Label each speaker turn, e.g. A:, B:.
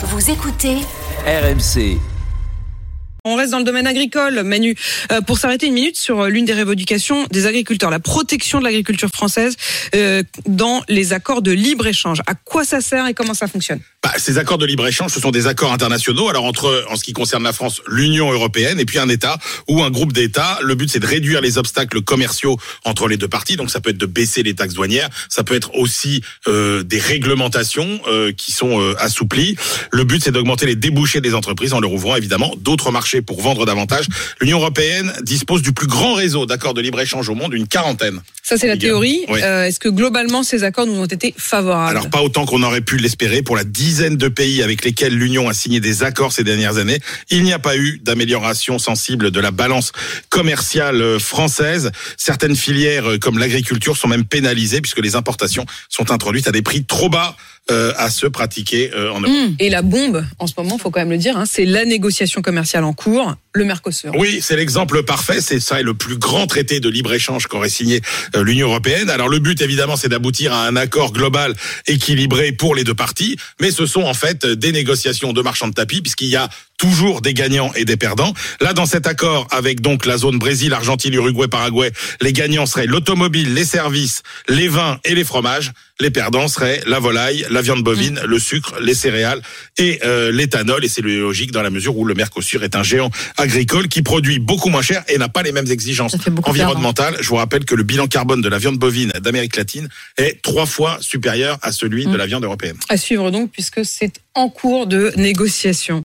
A: Vous écoutez
B: RMC.
C: On reste dans le domaine agricole, Manu, euh, pour s'arrêter une minute sur euh, l'une des revendications des agriculteurs, la protection de l'agriculture française euh, dans les accords de libre-échange. À quoi ça sert et comment ça fonctionne?
D: Bah, Ces accords de libre-échange, ce sont des accords internationaux. Alors entre, en ce qui concerne la France, l'Union européenne et puis un État ou un groupe d'États. Le but, c'est de réduire les obstacles commerciaux entre les deux parties. Donc ça peut être de baisser les taxes douanières, ça peut être aussi euh, des réglementations euh, qui sont euh, assouplies. Le but, c'est d'augmenter les débouchés des entreprises en leur ouvrant évidemment d'autres marchés pour vendre davantage. L'Union européenne dispose du plus grand réseau d'accords de libre-échange au monde, une quarantaine.
C: Ça, c'est la théorie.
D: Oui.
C: Euh, Est-ce que globalement, ces accords nous ont été favorables?
D: Alors pas autant qu'on aurait pu l'espérer pour la dizaine de pays avec lesquels l'Union a signé des accords ces dernières années. Il n'y a pas eu d'amélioration sensible de la balance commerciale euh, française. Certaines filières euh, comme l'agriculture sont même pénalisées puisque les importations sont introduites à des prix trop bas euh, à ceux pratiqués euh, en Europe.
C: Hum. Et la bombe, en ce moment, faut quand même le dire, hein, c'est la négociation commerciale en cours, le Mercosur.
D: Oui, c'est l'exemple parfait. C'est ça, est le plus grand traité de libre-échange qu'aurait signé euh, l'Union européenne. Alors le but, évidemment, c'est d'aboutir à un accord global équilibré pour les deux parties. Mais ce sont en fait des négociations de marchands de tapis, puisqu'il y a toujours des gagnants et des perdants. Là, dans cet accord, avec donc la zone Brésil, Argentine, Uruguay, Paraguay, les gagnants seraient l'automobile, les services, les vins et les fromages. Les perdants seraient la volaille, la viande bovine, le sucre, les céréales et euh, l'éthanol. Et c'est logique dans la mesure où le Mercosur est un géant agricole qui produit beaucoup moins cher et n'a pas les mêmes exigences
C: beaucoup
D: environnementales. Je vous rappelle que le bilan carbone de la viande bovine d'Amérique latine est trois fois supérieur à celui de la viande européenne.
C: À suivre donc, puisque c'est en cours de négociation.